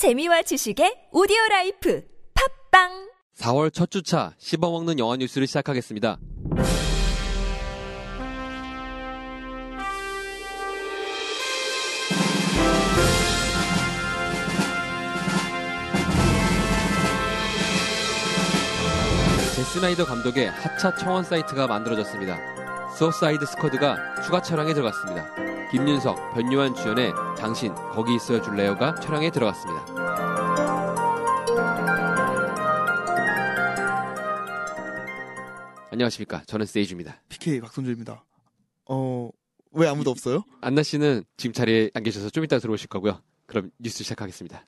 재미와 지식의 오디오 라이프 팟빵 4월 첫 주차 씹어먹는 영화 뉴스를 시작하겠습니다. 잭 스나이더 감독의 하차 청원 사이트가 만들어졌습니다. 수어사이드 스쿼드가 추가 촬영에 들어갔습니다. 김윤석, 변요한 주연의 당신 거기 있어야 줄래요가 촬영에 들어갔습니다. 안녕하십니까. 저는 세이주입니다. PK 박선주입니다. 어, 왜 아무도 없어요? 안나 씨는 지금 자리에 안 계셔서 좀 이따 들어오실 거고요. 그럼 뉴스 시작하겠습니다.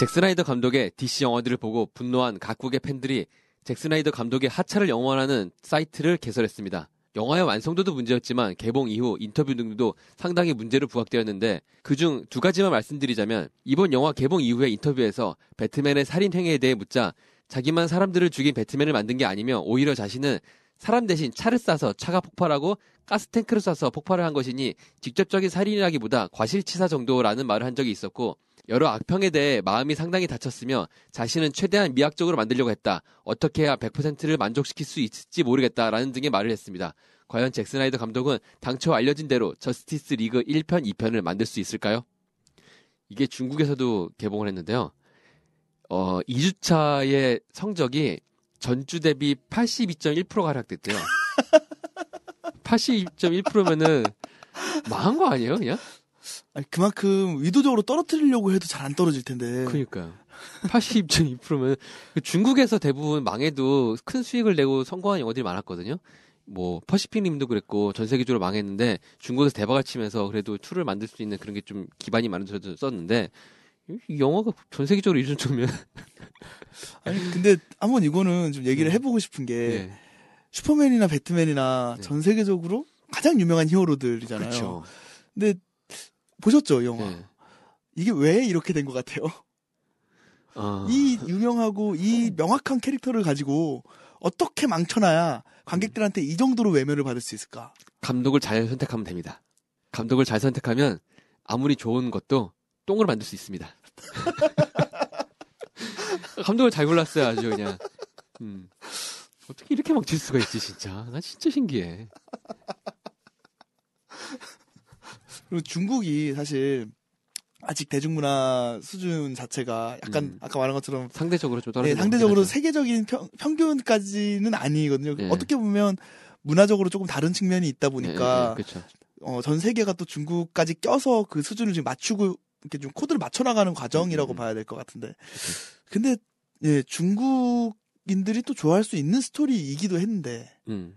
잭스나이더 감독의 DC 영화들을 보고 분노한 각국의 팬들이 잭스나이더 감독의 하차를 영원하는 사이트를 개설했습니다. 영화의 완성도도 문제였지만 개봉 이후 인터뷰 등도 상당히 문제로 부각되었는데 그중 두 가지만 말씀드리자면 이번 영화 개봉 이후의 인터뷰에서 배트맨의 살인 행위에 대해 묻자 자기만 사람들을 죽인 배트맨을 만든 게 아니며 오히려 자신은 사람 대신 차를 쏴서 차가 폭발하고 가스탱크를 쏴서 폭발을 한 것이니 직접적인 살인이라기보다 과실치사 정도라는 말을 한 적이 있었고 여러 악평에 대해 마음이 상당히 다쳤으며 자신은 최대한 미학적으로 만들려고 했다. 어떻게 해야 100%를 만족시킬 수 있을지 모르겠다라는 등의 말을 했습니다. 과연 잭 스나이더 감독은 당초 알려진 대로 저스티스 리그 1편, 2편을 만들 수 있을까요? 이게 중국에서도 개봉을 했는데요. 어, 2주차의 성적이 전주 대비 82.1%가 하락됐대요. 82.1%면은 망한 거 아니에요, 그냥? 아니, 그만큼 의도적으로 떨어뜨리려고 해도 잘 안 떨어질 텐데. 그러니까요. 82.2%면 중국에서 대부분 망해도 큰 수익을 내고 성공한 영화들이 많았거든요. 뭐 퍼시픽 림도 그랬고 전 세계적으로 망했는데 중국에서 대박을 치면서 그래도 two를 만들 수 있는 그런 게 좀 기반이 만들어졌었는데 이 영화가 전 세계적으로 이 정도면 아니, 근데 한번 이거는 좀 얘기를 네. 해보고 싶은 게 네. 슈퍼맨이나 배트맨이나 네. 전 세계적으로 가장 유명한 히어로들이잖아요. 그렇죠. 근데 보셨죠, 이 영화? 네. 이게 왜 이렇게 된 것 같아요? 어, 이 유명하고 이 명확한 캐릭터를 가지고 어떻게 망쳐놔야 관객들한테 이 정도로 외면을 받을 수 있을까? 감독을 잘 선택하면 됩니다. 감독을 잘 선택하면 아무리 좋은 것도 똥을 만들 수 있습니다. 감독을 잘 골랐어요, 아주 그냥. 음. 어떻게 이렇게 망칠 수가 있지, 진짜. 나 진짜 신기해. 그리고 중국이 사실 아직 대중문화 수준 자체가 약간 음. 아까 말한 것처럼 상대적으로 좀 떨어지는 네, 것 상대적으로. 세계적인 평, 평균까지는 아니거든요. 네. 어떻게 보면 문화적으로 조금 다른 측면이 있다 보니까 네, 네, 그렇죠. 어, 전 세계가 또 중국까지 껴서 그 수준을 지금 맞추고 이렇게 좀 코드를 맞춰 나가는 과정이라고 음. 봐야 될 것 같은데. 근데 예, 중국인들이 또 좋아할 수 있는 스토리이기도 했는데 음.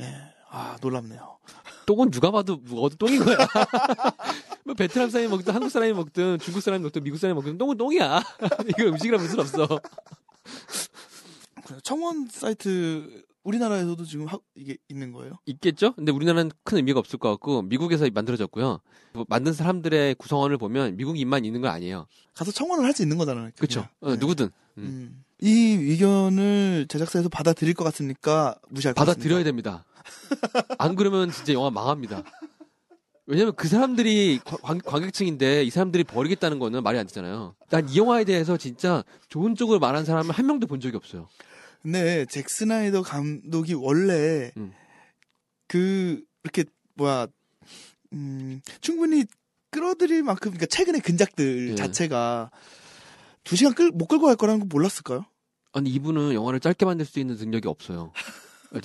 예. 아, 놀랍네요. 똥은 누가 봐도 먹어도 똥인 거야. 뭐 베트남 사람이 먹든 한국 사람이 먹든 중국 사람이 먹든 미국 사람이 먹든 똥은 똥이야. 이거 음식이라 무슨 없어. 청원 사이트 우리나라에서도 지금 하, 이게 있는 거예요? 있겠죠? 근데 우리나라는 큰 의미가 없을 것 같고 미국에서 만들어졌고요. 뭐 만든 사람들의 구성원을 보면 미국인만 있는 건 아니에요. 가서 청원을 할 수 있는 거잖아요. 그렇죠? 그냥. 네. 누구든 음. 음. 이 의견을 제작사에서 받아들일 것 같으니까 무시할 것 받아들여야. 됩니다. 안 그러면 진짜 영화 망합니다. 왜냐면 그 사람들이 관, 관객층인데 이 사람들이 버리겠다는 거는 말이 안 되잖아요. 난 이 영화에 대해서 진짜 좋은 쪽으로 말한 사람은 한 명도 본 적이 없어요. 근데 잭 스나이더 감독이 원래 음. 그 이렇게 뭐야 음, 충분히 끌어들일 만큼 그러니까 최근의 근작들 예. 자체가 두 시간 끌, 못 끌고 갈 거라는 거 몰랐을까요? 아니 이분은 영화를 짧게 만들 수 있는 능력이 없어요.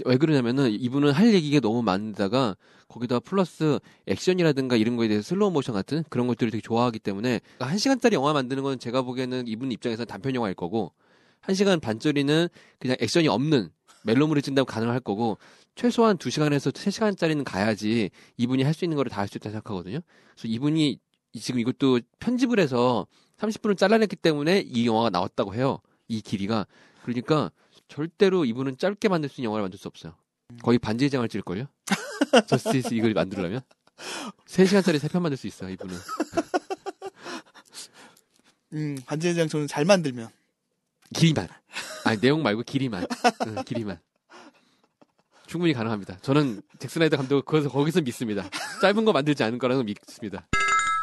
왜 그러냐면은 이분은 할 얘기가 너무 많다가 거기다 플러스 액션이라든가 이런 거에 대해서 슬로우 모션 같은 그런 것들을 되게 좋아하기 때문에 한 시간짜리 영화 만드는 건 제가 보기에는 이분 입장에서 는 단편 영화일 거고 한 시간 반짜리는 그냥 액션이 없는 멜로물을 찐다고 가능할 거고 최소한 두 시간에서 세 시간짜리는 가야지 이분이 할 수 있는 거를 다 할 수 있다 생각하거든요. 그래서 이분이 지금 이것도 편집을 해서 30분을 잘라냈기 때문에 이 영화가 나왔다고 해요. 이 길이가. 그러니까 절대로 이분은 짧게 만들 수 있는 영화를 만들 수 없어요. 거의 반지의 장을 찔걸요? 저스티스 이걸 만들려면? 3시간짜리 3편 만들 수 있어요, 이분은. 음, 반지의 제왕 저는 잘 만들면 길이만. 아니, 내용 말고 길이만. 응, 길이만. 충분히 가능합니다. 저는 잭 스나이더 감독 거기서, 거기서 믿습니다. 짧은 거 만들지 않을 거라는 거 믿습니다.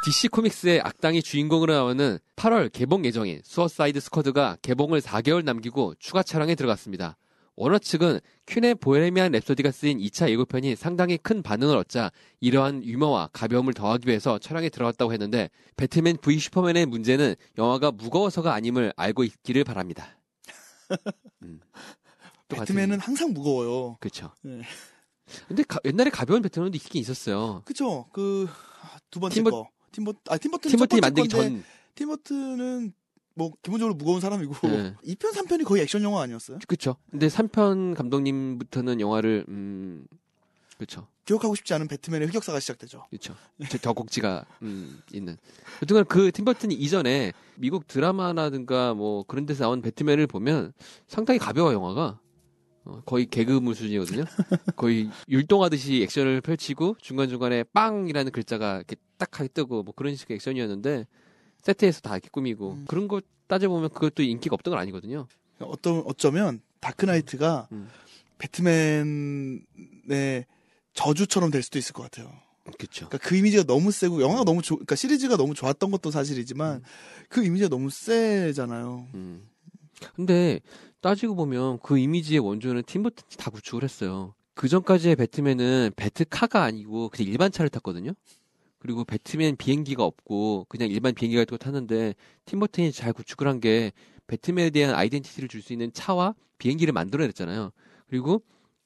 DC 코믹스의 악당이 주인공으로 나오는 8월 개봉 예정인 수어사이드 스쿼드가 개봉을 4개월 남기고 추가 촬영에 들어갔습니다. 워너 측은 퀸의 보헤미안 랩소디가 쓰인 2차 예고편이 상당히 큰 반응을 얻자 이러한 유머와 가벼움을 더하기 위해서 촬영에 들어갔다고 했는데 배트맨 V 슈퍼맨의 문제는 영화가 무거워서가 아님을 알고 있기를 바랍니다. 음. 배트맨은 항상 무거워요. 그렇죠. 네. 근데 가- 옛날에 가벼운 배트맨도 있긴 있었어요. 그쵸? 그, 두 번째 팀버- 거. 팀버, 아, 팀버튼 팀버튼이 만들기 전 팀버튼은 뭐, 기본적으로 무거운 사람이고, 네. 2편, 3편이 거의 액션 영화 아니었어요? 그쵸. 근데 3편 감독님부터는 영화를, 음, 그쵸. 기억하고 싶지 않은 배트맨의 흑역사가 시작되죠. 그쵸. 저 덕곡지가, 음, 있는. 여튼간 그 팀버튼이 이전에 미국 드라마라든가 뭐 그런 데서 나온 배트맨을 보면 상당히 가벼워, 영화가. 어, 거의 개그물 수준이거든요. 거의 율동하듯이 액션을 펼치고 중간중간에 빵이라는 글자가 이렇게 딱 하게 뜨고 뭐 그런 식의 액션이었는데 세트에서 다 이렇게 꾸미고 음. 그런 거 따져보면 그것도 인기가 없던 건 아니거든요. 어떤, 어쩌면, 다크나이트가 음. 배트맨의 저주처럼 될 수도 있을 것 같아요. 그쵸. 그러니까 그 이미지가 너무 세고, 영화가 너무 좋, 그러니까 시리즈가 너무 좋았던 것도 사실이지만, 그 이미지가 너무 세잖아요. 음. 근데 따지고 보면 그 이미지의 원조는 팀버튼이 다 구축을 했어요. 그 전까지의 배트맨은 배트카가 아니고 그냥 일반 차를 탔거든요. 그리고 배트맨 비행기가 없고 그냥 일반 비행기 같은 거 탔는데 팀버튼이 잘 구축을 한 게 배트맨에 대한 아이덴티티를 줄 수 있는 차와 비행기를 만들어냈잖아요. 그리고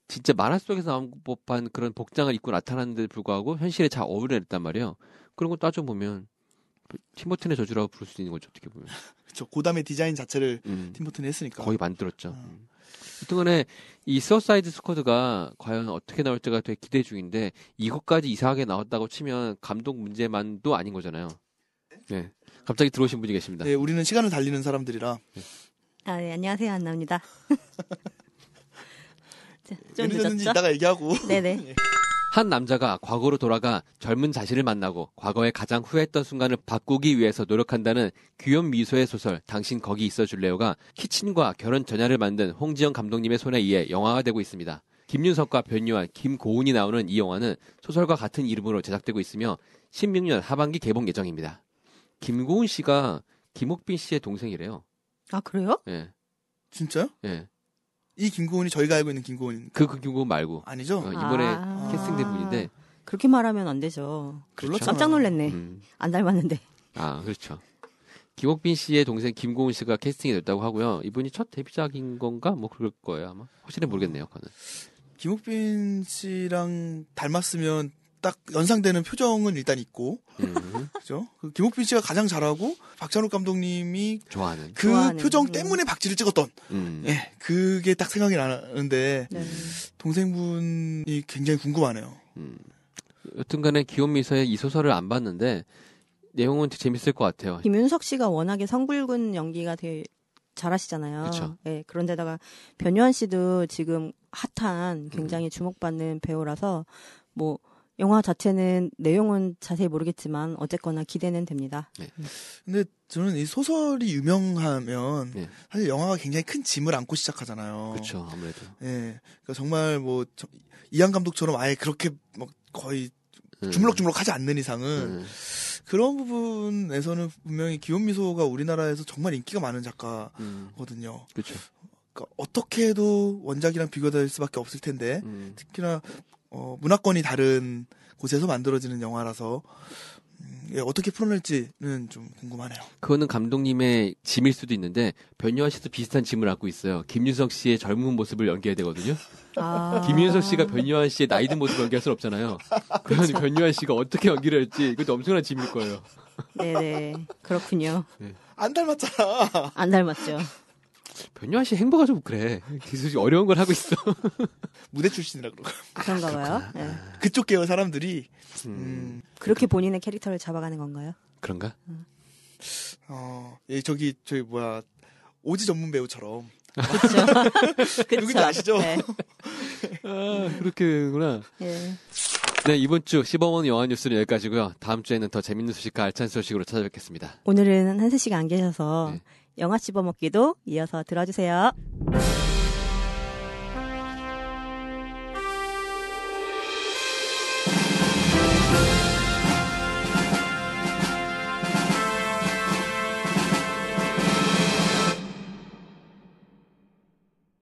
진짜 만화 속에서 나올 법한 그런 복장을 입고 나타나는데 불구하고 현실에 잘 어울려냈단 말이에요. 그런 거 따져보면 팀버튼의 저주라고 부를 수 있는 거죠, 어떻게 보면. 그쵸. 고담의 디자인 자체를 음. 팀버튼이 했으니까. 거의 만들었죠. 어. 음. 이 수어사이드 스쿼드가 과연 어떻게 나올지가 되게 기대 중인데 이것까지 이상하게 나왔다고 치면 감독 문제만도 아닌 거잖아요. 네. 갑자기 들어오신 분이 계십니다. 네, 우리는 시간을 달리는 사람들이라. 아, 네, 안녕하세요. 안나입니다. 자, 좀 늦었죠? 이따가 얘기하고. 네네. 한 남자가 과거로 돌아가 젊은 자신을 만나고 과거에 가장 후회했던 순간을 바꾸기 위해서 노력한다는 귀여운 미소의 소설 당신 거기 있어 줄래요가 키친과 결혼 전야를 만든 홍지영 감독님의 손에 의해 영화가 되고 있습니다. 김윤석과 변요한, 김고은이 나오는 이 영화는 소설과 같은 이름으로 제작되고 있으며 16년 하반기 개봉 예정입니다. 김고은 씨가 김옥빈 씨의 동생이래요. 아, 그래요? 예. 진짜요? 예. 이 김고은이 저희가 알고 있는 김고은 그, 그 김고은 말고 아니죠? 어, 이번에 아. 캐스팅된 분인데 그렇게 말하면 안 되죠. 그렇죠. 깜짝 놀랐네. 음. 안 닮았는데. 아, 그렇죠. 김옥빈 씨의 동생 김고은 씨가 캐스팅이 됐다고 하고요. 이분이 첫 데뷔작인 건가? 뭐 그럴 거예요, 아마. 확실히 모르겠네요, 그거는. 김옥빈 씨랑 닮았으면 딱 연상되는 표정은 일단 있고, 음, 그죠? 그 김옥빈 씨가 가장 잘하고 박찬욱 감독님이 좋아하는. 그 좋아하는, 표정 음. 때문에 박지를 찍었던, 음. 예, 그게 딱 생각이 나는데 네. 동생분이 굉장히 궁금하네요. 음. 여튼간에 기욤미서의 이 소설을 안 봤는데 내용은 재밌을 것 같아요. 김윤석 씨가 워낙에 성불군 연기가 되게 잘하시잖아요. 예, 그런데다가 변요한 씨도 지금 핫한 음. 굉장히 주목받는 배우라서 뭐 영화 자체는 내용은 자세히 모르겠지만 어쨌거나 기대는 됩니다. 근데 저는 이 소설이 유명하면 네. 사실 영화가 굉장히 큰 짐을 안고 시작하잖아요. 그렇죠, 아무래도. 예, 그러니까 정말 뭐 저- 이한 감독처럼 아예 그렇게 뭐 거의 음. 주물럭주물럭하지 않는 이상은 음. 그런 부분에서는 분명히 기욤미소가 우리나라에서 정말 인기가 많은 음. 작가거든요. 그렇죠. 그러니까 어떻게 해도 원작이랑 비교될 수밖에 없을 텐데 음. 특히나 어, 문화권이 다른 곳에서 만들어지는 영화라서 음, 예, 어떻게 풀어낼지는 좀 궁금하네요. 그거는 감독님의 짐일 수도 있는데 변요한 씨도 비슷한 짐을 안고 있어요. 김윤석 씨의 젊은 모습을 연기해야 되거든요. 아. 김윤석 씨가 변요한 씨의 나이 든 모습을 연기할 수는 없잖아요. 그러면 변요한 씨가 어떻게 연기를 할지 이것도 엄청난 짐일 거예요. 네네. 그렇군요. 안 닮았잖아. 안 닮았죠. 변요한 씨 행보가 좀 그래. 계속 어려운 걸 하고 있어. 무대 출신이라 그러고 그런가 봐요. 예. 그쪽 계열 사람들이 음, 음, 그렇게 본인의 캐릭터를 잡아가는 건가요? 그런가? 어, 예, 저기 저기 뭐야 오지 전문 배우처럼 그렇죠. 누군지 아시죠? 네. 아, 그렇게 되는구나. 예. 네, 이번 주 시범원 영화 뉴스는 여기까지고요. 다음 주에는 더 재밌는 소식과 알찬 소식으로 찾아뵙겠습니다. 오늘은 한세 씨가 안 계셔서 네. 영화 씹어먹기도 이어서 들어주세요.